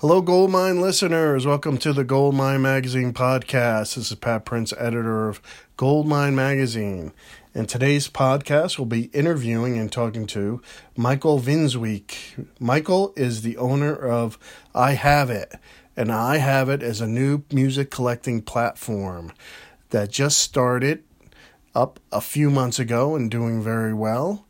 Hello, Goldmine listeners. Welcome to the Goldmine Magazine podcast. This is Pat Prince, editor of Goldmine Magazine. And today's podcast will be interviewing and talking to Michael Vinsweek. Michael is the owner of I Have It, and I Have It is a new music collecting platform that just started up a few months ago and doing very well.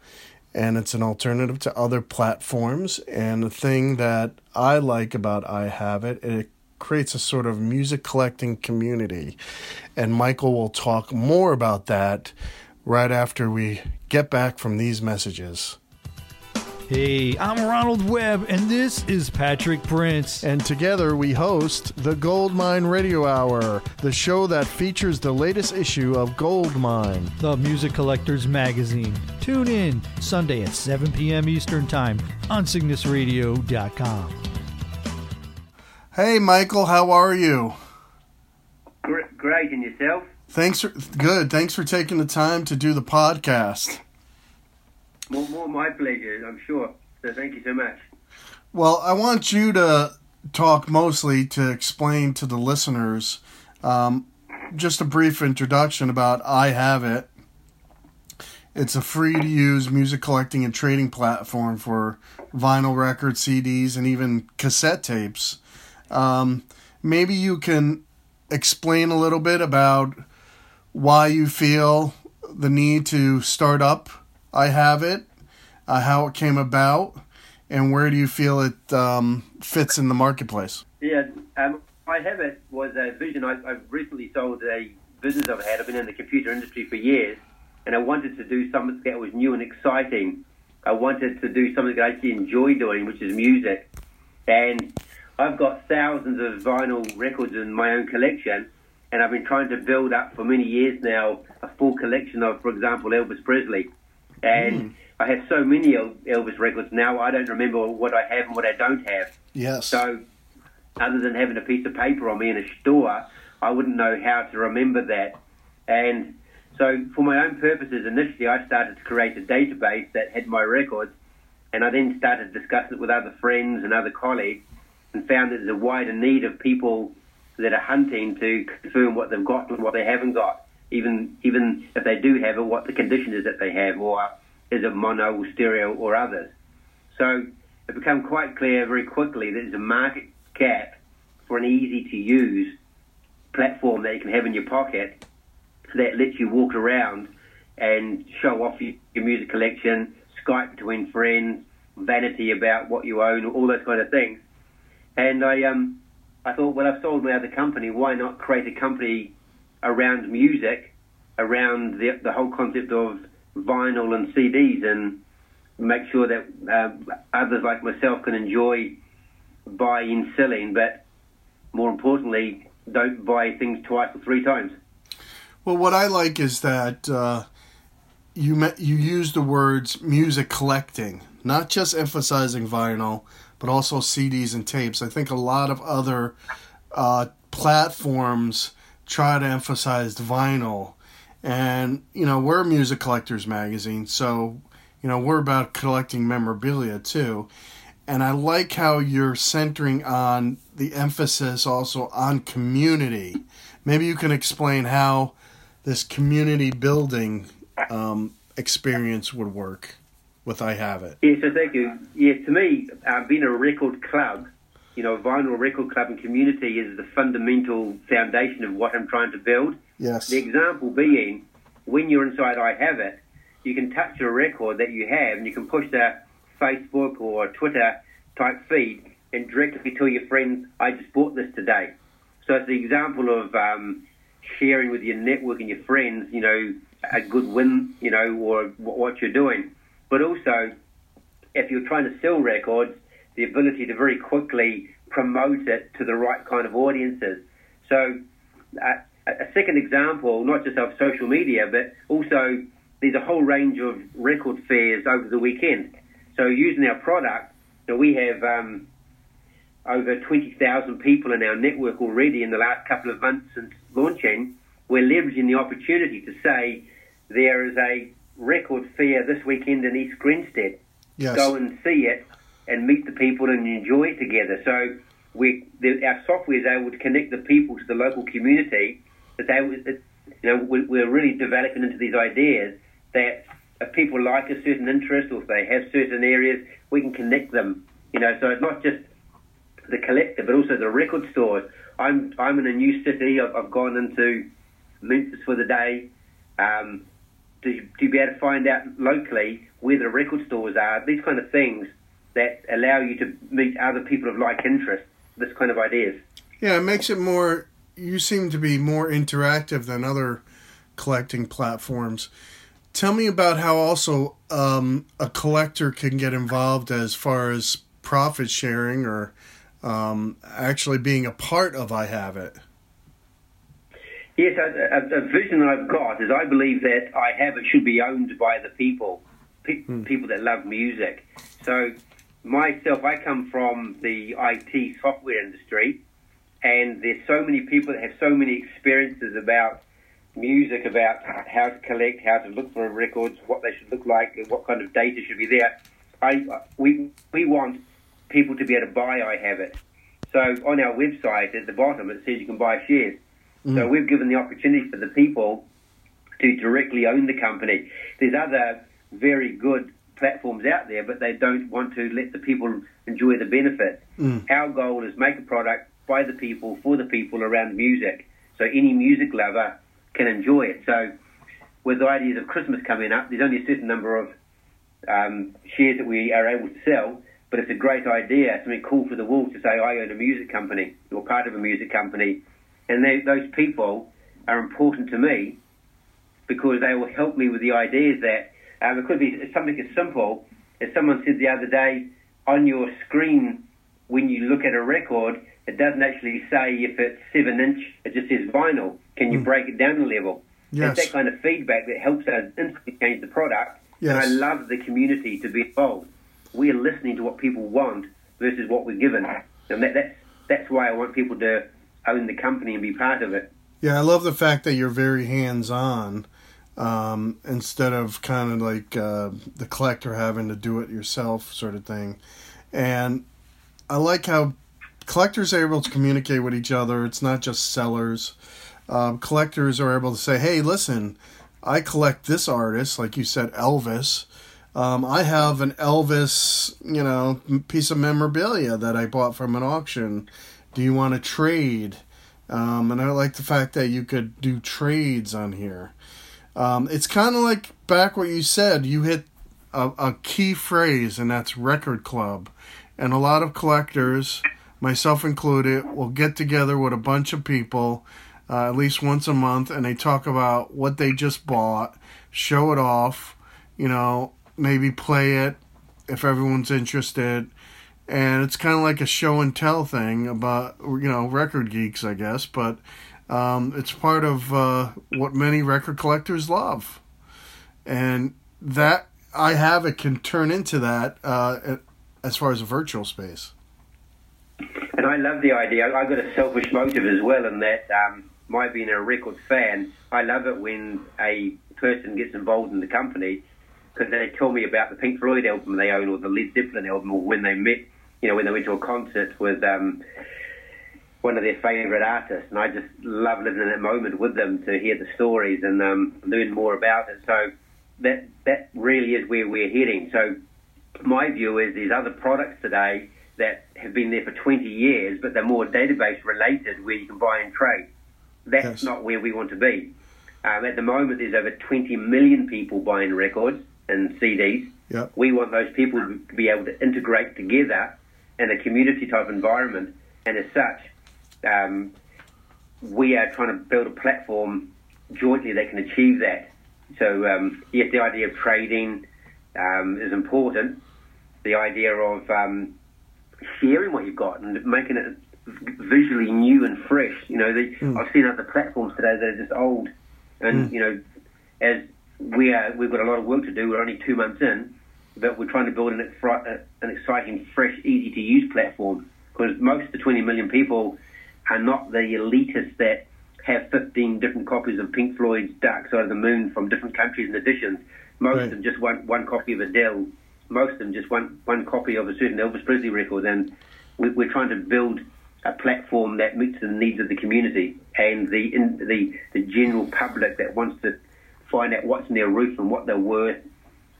And it's an alternative to other platforms. And the thing that I like about I Have It, it creates a sort of music collecting community. And Michael will talk more about that right after we get back from these messages. Hey, I'm Ronald Webb, and this is Patrick Prince. And together we host the Goldmine Radio Hour, the show that features the latest issue of Goldmine, the Music Collectors Magazine. Tune in Sunday at 7 p.m. Eastern Time on CygnusRadio.com. Hey, Michael, how are you? Great, and yourself? Thanks for good. Thanks for taking the time to do the podcast. More, more my pleasure, I'm sure. So thank you so much. Well, I want you to talk mostly to explain to the listeners um, just a brief introduction about I Have It. It's a free to use music collecting and trading platform for vinyl records, CDs, and even cassette tapes. Um, maybe you can explain a little bit about why you feel the need to start up I Have It, uh, how it came about, and where do you feel it um, fits in the marketplace? Yeah, um, I Have It was a vision. I, have recently sold a business I've had. I've been in the computer industry for years, and I wanted to do something that was new and exciting. I wanted to do something that I actually enjoy doing, which is music. And I've got thousands of vinyl records in my own collection, and I've been trying to build up for many years now a full collection of, for example, Elvis Presley. And mm. I have so many Elvis records now, I don't remember what I have and what I don't have. Yes. So, other than having a piece of paper on me in a store, I wouldn't know how to remember that. And so, for my own purposes, initially I started to create a database that had my records, and I then started to discuss it with other friends and other colleagues, and found that there's a wider need of people that are hunting to confirm what they've got and what they haven't got even even if they do have it, what the condition is that they have, or is it mono or stereo or others. So it became quite clear very quickly that there's a market gap for an easy to use platform that you can have in your pocket that lets you walk around and show off your, your music collection, Skype between friends, vanity about what you own, all those kind of things. And I um I thought, well, I've sold my other company. Why not create a company around music, around the, the whole concept of vinyl and CDs, and make sure that uh, others like myself can enjoy buying, selling, but more importantly, don't buy things twice or three times. Well, what I like is that uh, you you use the words music collecting, not just emphasizing vinyl, but also CDs and tapes. I think a lot of other uh, platforms try to emphasize vinyl. And, you know, we're a music collectors magazine, so, you know, we're about collecting memorabilia too. And I like how you're centering on the emphasis also on community. Maybe you can explain how this community building um, experience would work with I Have It. Yeah, so thank you. Yeah, to me, uh, being a record club you know, vinyl record club and community is the fundamental foundation of what I'm trying to build. Yes. The example being, when you're inside I Have It, you can touch a record that you have and you can push the Facebook or Twitter type feed and directly tell your friends, I just bought this today. So it's the example of um, sharing with your network and your friends, you know, a good win, you know, or what you're doing. But also, if you're trying to sell records, the ability to very quickly promote it to the right kind of audiences. So, uh, a second example, not just of social media, but also there's a whole range of record fairs over the weekend. So, using our product, you know, we have um, over 20,000 people in our network already in the last couple of months since launching. We're leveraging the opportunity to say there is a record fair this weekend in East Grinstead. Yes. Go and see it and meet the people and enjoy it together. So we our software is able to connect the people to the local community. That they, it, you know, we, we're really developing into these ideas that if people like a certain interest or if they have certain areas, we can connect them. You know, so it's not just the collector, but also the record stores. I'm I'm in a new city. I've, I've gone into Memphis for the day. Um, to, to be able to find out locally where the record stores are, these kind of things that allow you to meet other people of like interest, this kind of ideas. Yeah, it makes it more. You seem to be more interactive than other collecting platforms. Tell me about how also um, a collector can get involved as far as profit sharing or um, actually being a part of I Have It. Yes, a, a, a, vision I've got is I believe that I Have It should be owned by the people, pe- hmm. people that love music. So myself, I come from the IT software industry, and there's so many people that have so many experiences about music, about how to collect, how to look for records, what they should look like, what kind of data should be there. I, we, we want people to be able to buy I Have It. So on our website at the bottom it says you can buy shares. Mm. So we've given the opportunity for the people to directly own the company. There's other very good platforms out there, but they don't want to let the people enjoy the benefit. Mm. Our goal is make a product by the people, for the people around music, so any music lover can enjoy it. So with the ideas of Christmas coming up, there's only a certain number of um, shares that we are able to sell, but it's a great idea, something cool for the world to say, I own a music company, or part of a music company, and they, those people are important to me because they will help me with the ideas that um, it could be something as simple as someone said the other day on your screen when you look at a record, it doesn't actually say if it's seven inch, it just says vinyl. Can you mm. break it down a level? Yes. It's that kind of feedback that helps us instantly change the product. Yes. And I love the community to be involved. We're listening to what people want versus what we're given. And that, that's, that's why I want people to own the company and be part of it. Yeah, I love the fact that you're very hands on um, instead of kind of like uh, the collector having to do it yourself sort of thing. And I like how collectors are able to communicate with each other. It's not just sellers. Um, collectors are able to say, hey, listen, I collect this artist, like you said, Elvis. Um, I have an Elvis, you know, piece of memorabilia that I bought from an auction do you want to trade? Um, and I like the fact that you could do trades on here. Um, it's kind of like back what you said. You hit a, a, key phrase, and that's record club. And a lot of collectors, myself included, will get together with a bunch of people uh, at least once a month, and they talk about what they just bought, show it off, you know, maybe play it if everyone's interested and it's kind of like a show and tell thing about you know record geeks, I guess, but um, it's part of uh, what many record collectors love, and that I have it can turn into that uh, as far as a virtual space. And I love the idea. I've got a selfish motive as well, in that um, my being a record fan, I love it when a person gets involved in the company because they tell me about the Pink Floyd album they own or the Led Zeppelin album or when they met you know, when they went to a concert with um, one of their favourite artists, and I just love living in that moment with them to hear the stories and um, learn more about it. So that that really is where we're heading. So my view is there's other products today that have been there for 20 years, but they're more database related, where you can buy and trade. That's yes. not where we want to be. Um, at the moment, there's over 20 million people buying records and CDs. Yep. We want those people to be able to integrate together in a community type environment. And as such, um, we are trying to build a platform jointly that can achieve that. So, um, yes, the idea of trading um, is important. The idea of um, sharing what you've got and making it visually new and fresh. You know, the, mm. I've seen other platforms today that are just old, and mm. you know, as we are, we've got a lot of work to do. We're only two months in, but we're trying to build an, an exciting, fresh, easy to use platform because most of the 20 million people are not the elitists that have 15 different copies of Pink Floyd's Dark Side of the Moon from different countries and editions. Most right. of them just want one copy of Adele. Most of them just want one copy of a certain Elvis Presley record. And we, we're trying to build a platform that meets the needs of the community and the in, the the general public that wants to find out what's in their roof and what they're worth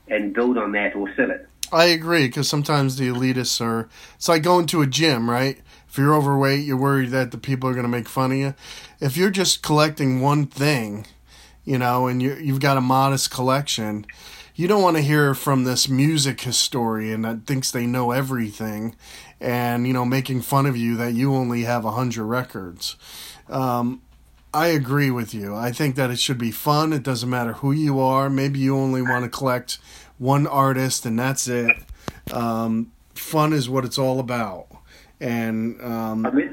and build on that or sell it. I agree because sometimes the elitists are. It's like going to a gym, right? If you're overweight, you're worried that the people are going to make fun of you. If you're just collecting one thing, you know, and you you've got a modest collection, you don't want to hear from this music historian that thinks they know everything, and you know, making fun of you that you only have a hundred records. Um, I agree with you. I think that it should be fun. It doesn't matter who you are. Maybe you only want to collect one artist and that's it. Um, fun is what it's all about. And um, I met,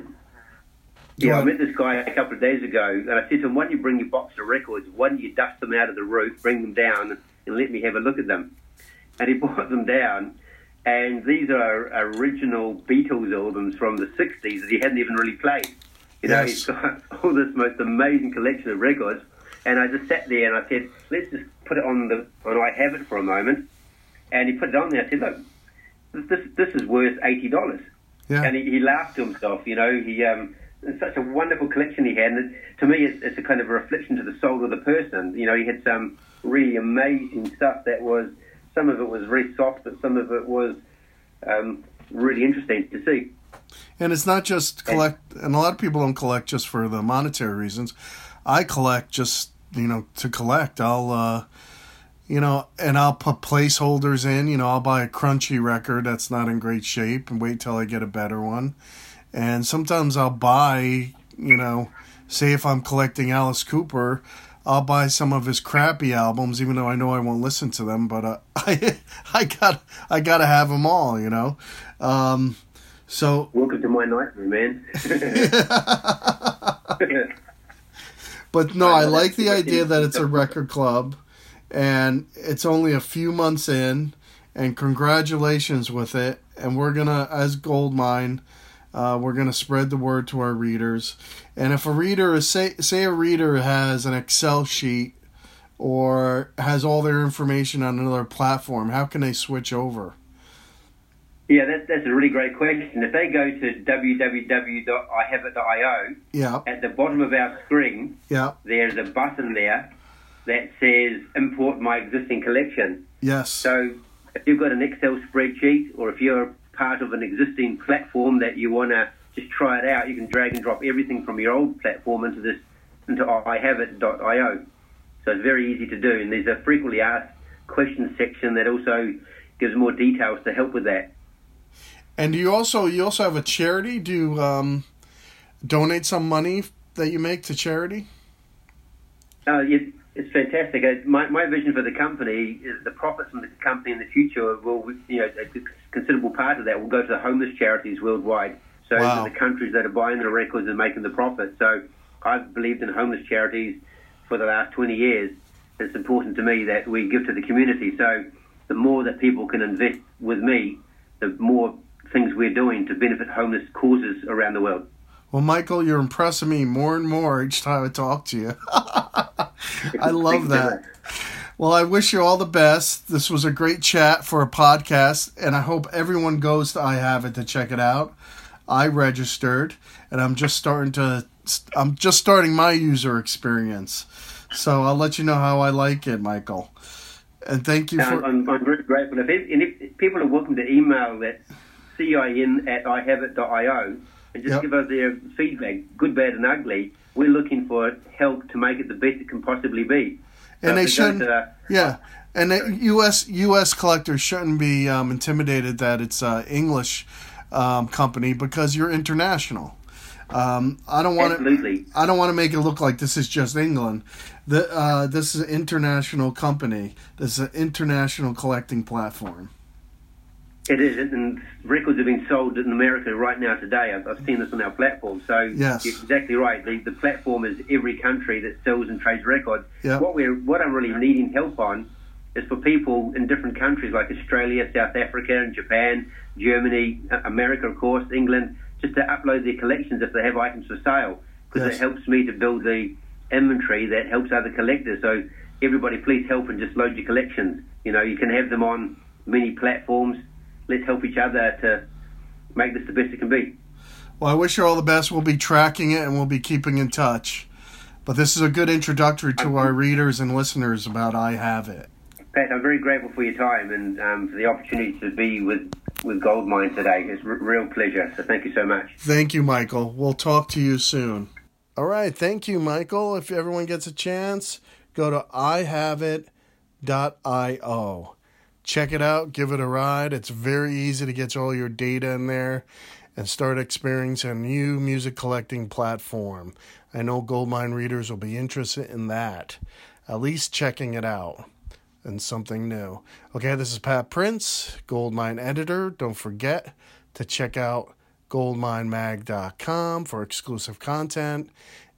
yeah, I met this guy a couple of days ago, and I said to him, "Why don't you bring your box of records? Why don't you dust them out of the roof, bring them down, and let me have a look at them?" And he brought them down, and these are original Beatles albums from the '60s that he hadn't even really played. You know, yes. he's got all this most amazing collection of records, and I just sat there and I said, "Let's just put it on the on I have it for a moment." And he put it on there. I said, "Look, this this is worth eighty dollars." Yeah. And he, he laughed to himself. You know, he um, such a wonderful collection he had. And to me, it's, it's a kind of a reflection to the soul of the person. You know, he had some really amazing stuff that was some of it was very soft, but some of it was um, really interesting to see. And it's not just collect, and a lot of people don't collect just for the monetary reasons. I collect just you know to collect. I'll uh, you know, and I'll put placeholders in. You know, I'll buy a crunchy record that's not in great shape and wait till I get a better one. And sometimes I'll buy, you know, say if I'm collecting Alice Cooper, I'll buy some of his crappy albums, even though I know I won't listen to them. But uh, I, I got, I got to have them all, you know. Um, so welcome to my nightmare, man. but no, I like the idea that it's a record club, and it's only a few months in, and congratulations with it. And we're gonna, as Goldmine, uh, we're gonna spread the word to our readers. And if a reader is say say a reader has an Excel sheet or has all their information on another platform, how can they switch over? Yeah, that, that's a really great question. If they go to www.ihaveit.io, yeah. at the bottom of our screen, yeah. there's a button there that says import my existing collection. Yes. So if you've got an Excel spreadsheet or if you're part of an existing platform that you want to just try it out, you can drag and drop everything from your old platform into this into ihaveit.io. So it's very easy to do, and there's a frequently asked questions section that also gives more details to help with that. And do you also you also have a charity? Do you um, donate some money that you make to charity? Uh, it, it's fantastic. Uh, my, my vision for the company is the profits from the company in the future will, you know, a considerable part of that will go to the homeless charities worldwide. So wow. the countries that are buying the records and making the profit. So I've believed in homeless charities for the last 20 years. It's important to me that we give to the community. So the more that people can invest with me, the more things we're doing to benefit homeless causes around the world. Well, Michael, you're impressing me more and more each time I talk to you. I love that. Well, I wish you all the best. This was a great chat for a podcast, and I hope everyone goes to I Have It to check it out. I registered, and I'm just starting to. I'm just starting my user experience, so I'll let you know how I like it, Michael. And thank you for. I'm, I'm very grateful. If, and if people are welcome to email that cin at ihaveit.io and just yep. give us their feedback, good, bad, and ugly. We're looking for help to make it the best it can possibly be. So and they shouldn't, yeah. And U.S. U.S. collectors shouldn't be um, intimidated that it's an English um, company because you're international. Um, I don't want to. I don't want to make it look like this is just England. The, uh, this is an international company. This is an international collecting platform. It is, and records are being sold in America right now today. I've, I've seen this on our platform. So yes. you're exactly right. The, the platform is every country that sells and trades records. Yep. What we're what I'm really needing help on is for people in different countries like Australia, South Africa, and Japan, Germany, America, of course, England, just to upload their collections if they have items for sale, because yes. it helps me to build the inventory that helps other collectors. So everybody, please help and just load your collections. You know, you can have them on many platforms let's help each other to make this the best it can be. Well, I wish you all the best. We'll be tracking it and we'll be keeping in touch. But this is a good introductory to our readers and listeners about I Have It. Pat, I'm very grateful for your time and um, for the opportunity to be with, with Goldmine today. It's a r- real pleasure. So thank you so much. Thank you, Michael. We'll talk to you soon. All right. Thank you, Michael. If everyone gets a chance, go to ihaveit.io. Check it out. Give it a ride. It's very easy to get all your data in there and start experiencing a new music collecting platform. I know Goldmine readers will be interested in that. At least checking it out and something new. Okay, this is Pat Prince, Goldmine editor. Don't forget to check out goldminemag.com for exclusive content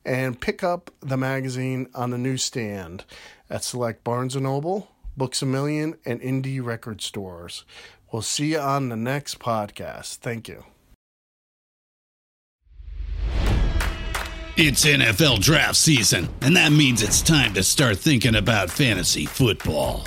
and pick up the magazine on the newsstand at select Barnes & Noble, Books A Million, and indie record stores. We'll see you on the next podcast. Thank you. It's NFL draft season, and that means it's time to start thinking about fantasy football.